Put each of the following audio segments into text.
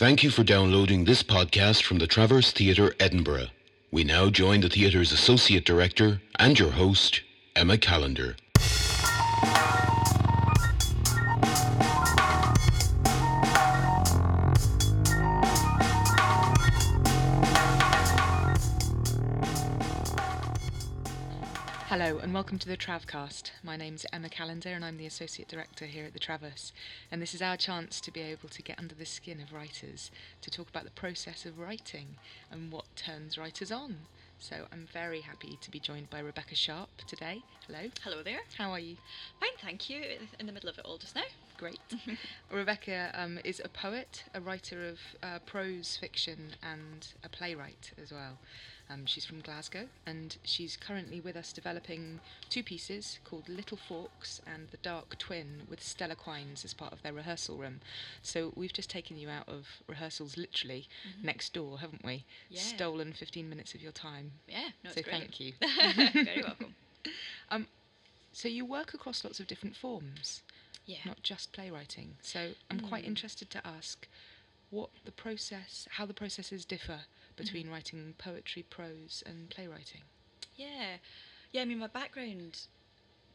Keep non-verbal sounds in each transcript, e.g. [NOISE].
Thank you for downloading this podcast from the Traverse Theatre, Edinburgh. We now join the theatre's Associate Director and your host, Emma Callender. Welcome to the Travcast. My name's Emma Callender and I'm the Associate Director here at the Traverse. And this is our chance to be able to get under the skin of writers, to talk about the process of writing and what turns writers on. So I'm very happy to be joined by Rebecca Sharp today. Hello. Hello there. How are you? Fine, thank you. In the middle of it all just now. Great. [LAUGHS] Rebecca um, is a poet, a writer of uh, prose fiction, and a playwright as well. Um, she's from Glasgow and she's currently with us developing two pieces called Little Forks and The Dark Twin with Stellar Quines as part of their rehearsal room. So we've just taken you out of rehearsals literally next door, haven't we? Yeah. Stolen 15 minutes of your time. Yeah, no, so it's great. thank you. [LAUGHS] Very welcome. [LAUGHS] Um, so you work across lots of different forms, Yeah. not just playwriting. So I'm quite Mm. interested to ask what the process, how the processes differ between Mm-hmm. writing poetry, prose, and playwriting. Yeah. Yeah, I mean, my background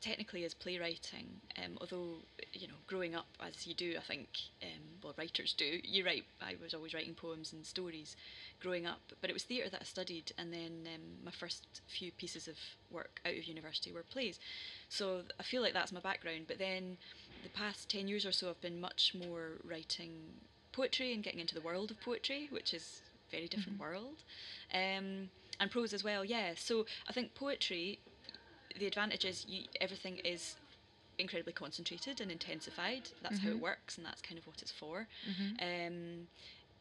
technically is playwriting, um, although, you know, growing up as you do, I think, um, well, writers do, you write, I was always writing poems and stories growing up, but it was theatre that I studied, and then um, my first few pieces of work out of university were plays. So I feel like that's my background, but then the past 10 years or so I've been much more writing poetry and getting into the world of poetry, which is a very different world. Um, and prose as well, yeah. So I think poetry, the advantage is you, everything is incredibly concentrated and intensified. That's how it works, and that's kind of what it's for. Um,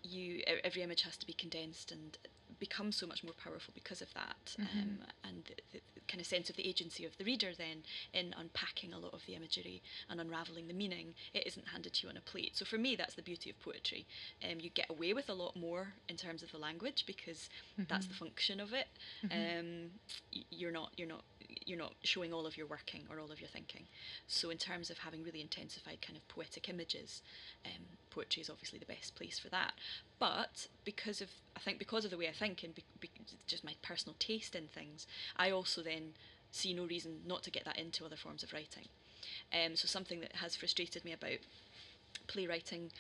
you every image has to be condensed and become so much more powerful because of that, um, and the, the kind of sense of the agency of the reader then in unpacking a lot of the imagery and unraveling the meaning. It isn't handed to you on a plate. So for me, that's the beauty of poetry. Um, you get away with a lot more in terms of the language because that's the function of it. Um, y- you're not you're not you're not showing all of your working or all of your thinking. So in terms of having really intensified kind of poetic images, um, poetry is obviously the best place for that. But because of I think because of the way I think and be, be, just my personal taste in things, I also then see no reason not to get that into other forms of writing. Um, so something that has frustrated me about playwriting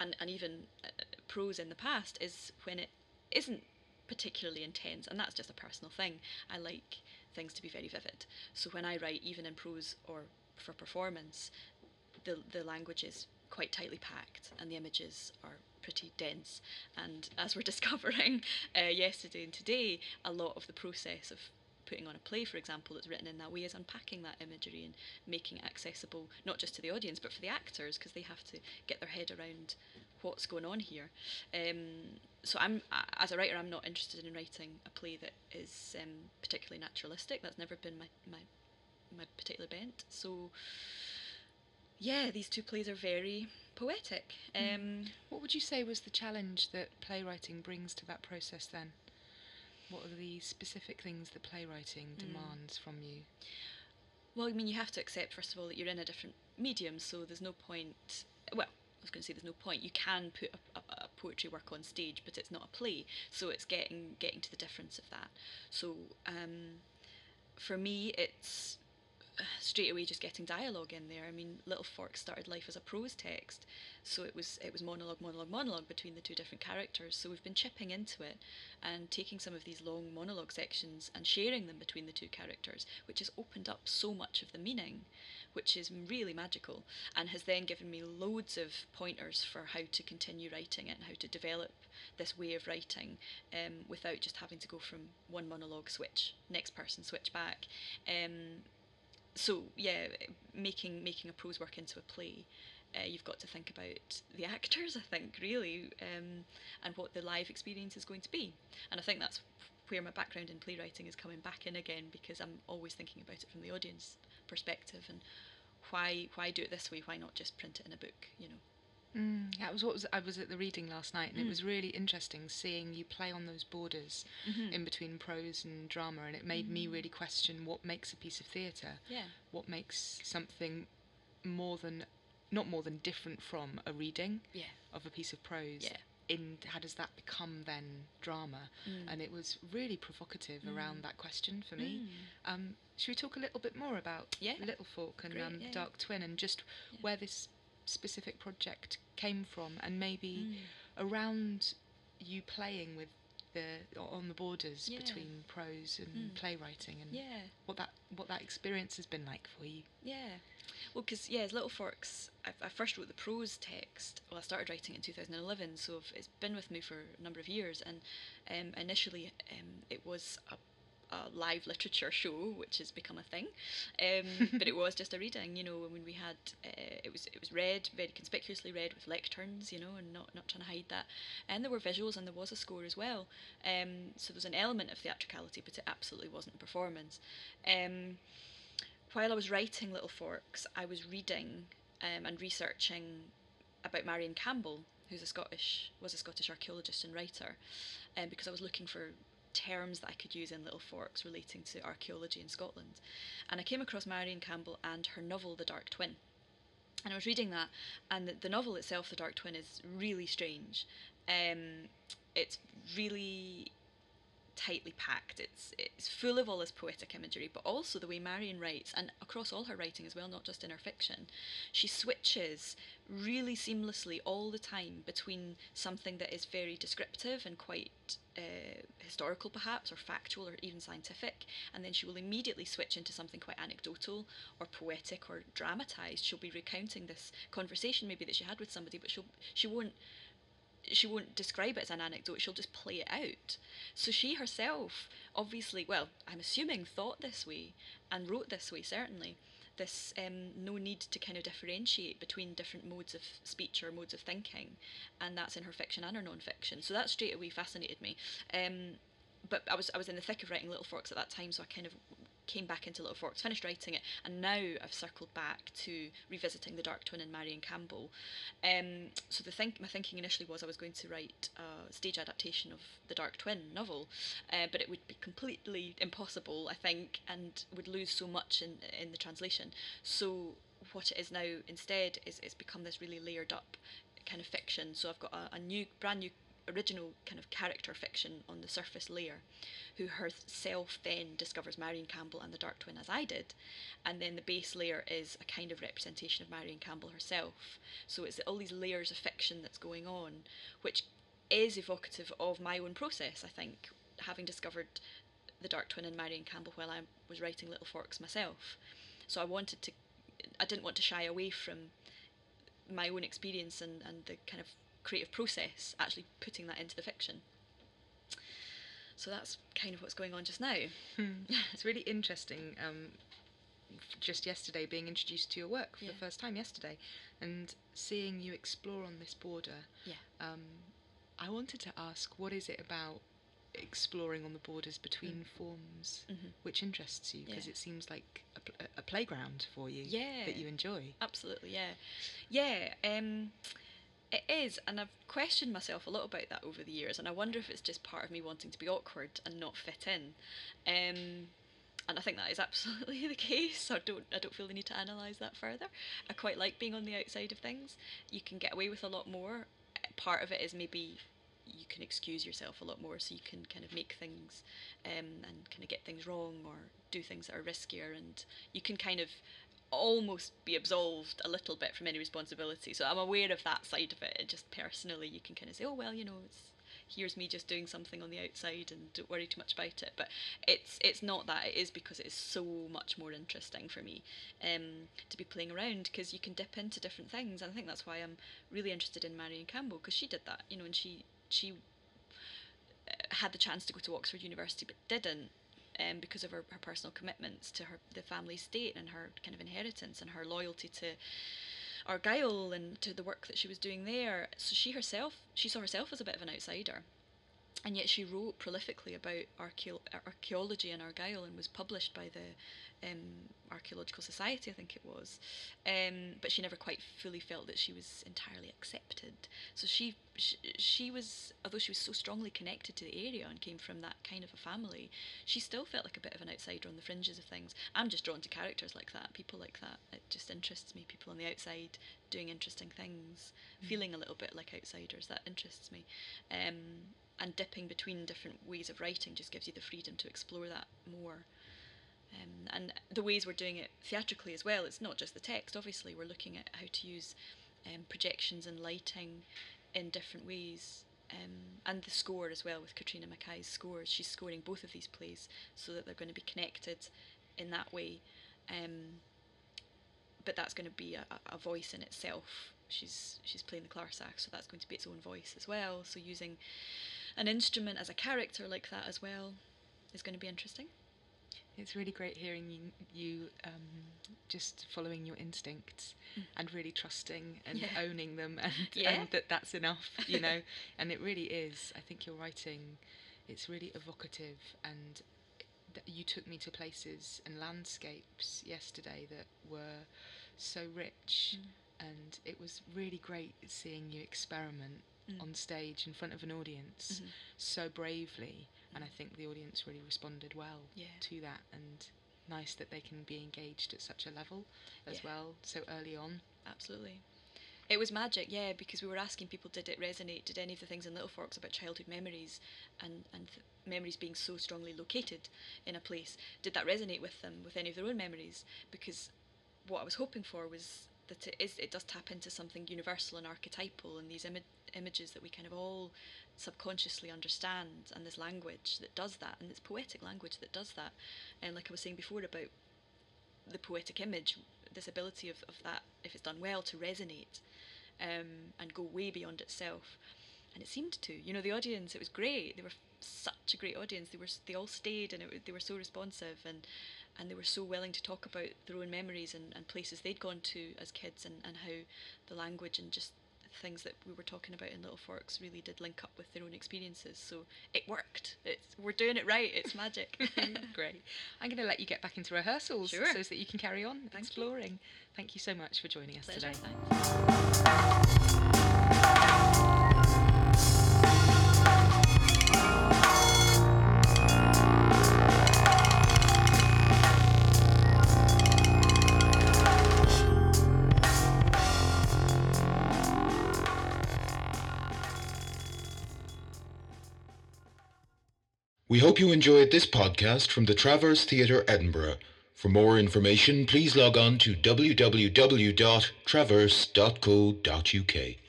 and, and even uh, prose in the past is when it isn't particularly intense, and that's just a personal thing. I like things to be very vivid. So when I write, even in prose or for performance, the the language is quite tightly packed, and the images are pretty dense. And [LAUGHS] as we're discovering uh, yesterday and today, a lot of the process of putting on a play, for example, that's written in that way is unpacking that imagery and making it accessible not just to the audience but for the actors because they have to get their head around what's going on here. Um, so I'm as a writer, I'm not interested in writing a play that is um, particularly naturalistic. That's never been my my my particular bent. So yeah, these two plays are very poetic. Um, What would you say was the challenge that playwriting brings to that process then? What are the specific things that playwriting Hmm. demands from you? Well, I mean, you have to accept, first of all, that you're in a different medium, so there's no point. Well, I was going to say there's no point. You can put a, a, a poetry work on stage, but it's not a play, so it's getting getting to the difference of that. So, um, for me, it's uh, straight away just getting dialogue in there. I mean, Little Fork started life as a prose text, so it was it was monologue, monologue, monologue between the two different characters. So we've been chipping into it and taking some of these long monologue sections and sharing them between the two characters, which has opened up so much of the meaning, which is really magical, and has then given me loads of pointers for how to continue writing it and how to develop this way of writing um, without just having to go from one monologue switch, next person switch back. Um, so yeah, making making a prose work into a play, uh, you've got to think about the actors. I think really, um, and what the live experience is going to be. And I think that's where my background in playwriting is coming back in again because I'm always thinking about it from the audience perspective and why why do it this way? Why not just print it in a book? You know. Mm, that was what was I was at the reading last night, and Mm. it was really interesting seeing you play on those borders Mm-hmm. in between prose and drama, and it made me really question what makes a piece of theatre, Yeah. what makes something more than not more than different from a reading Yeah. of a piece of prose Yeah. In how does that become then drama? Mm. And it was really provocative around Mm. that question for me. Mm. Um, should we talk a little bit more about Yeah. Little Fork and Great, um, yeah, yeah. Dark Twin and just Yeah. where this specific project came from and maybe Mm. around you playing with the on the borders Yeah. between prose and Mm. playwriting and Yeah. what that what that experience has been like for you. Yeah. Well, because, yeah, as Little Forks, I, I first wrote the prose text. Well, I started writing in 2011, so it's been with me for a number of years. And um, initially, um, it was a, a live literature show, which has become a thing. Um, [LAUGHS] but it was just a reading, you know, when we had, uh, it was it was read, very conspicuously read with lecterns, you know, and not, not trying to hide that. And there were visuals and there was a score as well. Um, so there's an element of theatricality, but it absolutely wasn't a performance. Um, while I was writing Little Forks, I was reading um, and researching about Marion Campbell, who's a Scottish was a Scottish archaeologist and writer, um, because I was looking for terms that I could use in Little Forks relating to archaeology in Scotland, and I came across Marion Campbell and her novel The Dark Twin. And I was reading that, and the, the novel itself, The Dark Twin, is really strange. Um, it's really tightly packed. It's it's full of all this poetic imagery, but also the way Marion writes, and across all her writing as well, not just in her fiction, she switches really seamlessly all the time between something that is very descriptive and quite uh, historical, perhaps, or factual, or even scientific, and then she will immediately switch into something quite anecdotal or poetic or dramatized. She'll be recounting this conversation maybe that she had with somebody, but she'll she won't she won't describe it as an anecdote, she'll just play it out. So she herself, obviously, well, I'm assuming, thought this way and wrote this way, certainly. This um, no need to kind of differentiate between different modes of speech or modes of thinking, and that's in her fiction and her non fiction. So that straight away fascinated me. Um, but I was I was in the thick of writing Little Forks at that time, so I kind of came back into Little Forks, finished writing it, and now I've circled back to revisiting The Dark Twin and Marion Campbell. Um, so the think my thinking initially was I was going to write a stage adaptation of The Dark Twin novel, uh, but it would be completely impossible, I think, and would lose so much in in the translation. So what it is now instead is it's become this really layered up kind of fiction. So I've got a, a new, brand new original kind of character fiction on the surface layer who herself then discovers Marion Campbell and the Dark Twin as I did. And then the base layer is a kind of representation of Marion Campbell herself. So it's all these layers of fiction that's going on, which is evocative of my own process, I think, having discovered the Dark Twin and Marion Campbell while I was writing Little Forks myself. So I wanted to, I didn't want to shy away from my own experience and, and the kind of creative process, actually putting that into the fiction. So that's kind of what's going on just now. [LAUGHS] it's really interesting. Um, just yesterday, being introduced to your work for Yeah. the first time yesterday, and seeing you explore on this border. Yeah. Um, I wanted to ask, what is it about exploring on the borders between forms Mhm. which interests you? Because Yeah. it seems like a, pl- a playground for you Yeah. that you enjoy. Absolutely, yeah. Yeah, um, it is, and I've questioned myself a lot about that over the years, and I wonder if it's just part of me wanting to be awkward and not fit in. Um, and I think that is absolutely [LAUGHS] the case. I don't, I don't feel the need to analyse that further. I quite like being on the outside of things. You can get away with a lot more. Part of it is maybe you can excuse yourself a lot more, so you can kind of make things um, and kind of get things wrong or do things that are riskier, and you can kind of almost be absolved a little bit from any responsibility. So I'm aware of that side of it. And just personally, you can kind of say, oh well, you know, it's here's me just doing something on the outside and don't worry too much about it. But it's it's not that. It is because it is so much more interesting for me um, to be playing around because you can dip into different things. And I think that's why I'm really interested in Marion Campbell because she did that, you know, and she she uh, had the chance to go to Oxford University but didn't um, because of her, her personal commitments to her the family estate and her kind of inheritance and her loyalty to Argyll and to the work that she was doing there. So she herself, she saw herself as a bit of an outsider. And yet she wrote prolifically about archaeology in Argyll and was published by the um, Archaeological Society, I think it was. Um, but she never quite fully felt that she was entirely accepted. So she, she, she was, although she was so strongly connected to the area and came from that kind of a family, she still felt like a bit of an outsider on the fringes of things. I'm just drawn to characters like that, people like that. It just interests me. People on the outside doing interesting things, mm. feeling a little bit like outsiders. That interests me. Um, and dipping between different ways of writing just gives you the freedom to explore that more. Um, and the ways we're doing it theatrically as well, it's not just the text, obviously, we're looking at how to use um, projections and lighting in different ways. Um, and the score as well with Catriona McKay's scores. She's scoring both of these plays so that they're going to be connected in that way. Um, but that's going to be a, a voice in itself. She's she's playing the clarsach, so that's going to be its own voice as well. So using an instrument as a character like that as well is going to be interesting. It's really great hearing you, you um, just following your instincts mm. and really trusting and yeah. owning them, and, [LAUGHS] yeah. and, that that's enough, you [LAUGHS] know. and it really is. I think your writing, it's really evocative, and you took me to places and landscapes yesterday that were so rich, mm. and it was really great seeing you experiment mm. on stage in front of an audience mm-hmm. so bravely and I think the audience really responded well yeah. to that and nice that they can be engaged at such a level as yeah. well so early on absolutely it was magic yeah because we were asking people did it resonate did any of the things in little forks about childhood memories and and memories being so strongly located in a place did that resonate with them with any of their own memories because what i was hoping for was that it is it does tap into something universal and archetypal and these Im- images that we kind of all subconsciously understand and this language that does that and this poetic language that does that. And like I was saying before about the poetic image this ability of, of that if it's done well to resonate um, and go way beyond itself. And it seemed to you know the audience it was great. They were such a great audience. They were they all stayed and it, they were so responsive and and they were so willing to talk about their own memories and, and places they'd gone to as kids and, and how the language and just things that we were talking about in Little Forks really did link up with their own experiences. So it worked. It's, we're doing it right. It's magic. [LAUGHS] [LAUGHS] Great. I'm going to let you get back into rehearsals sure. so that you can carry on Thank exploring. You. Thank you so much for joining us Pleasure. today. Thanks. We hope you enjoyed this podcast from the Traverse Theatre Edinburgh. For more information, please log on to www.traverse.co.uk.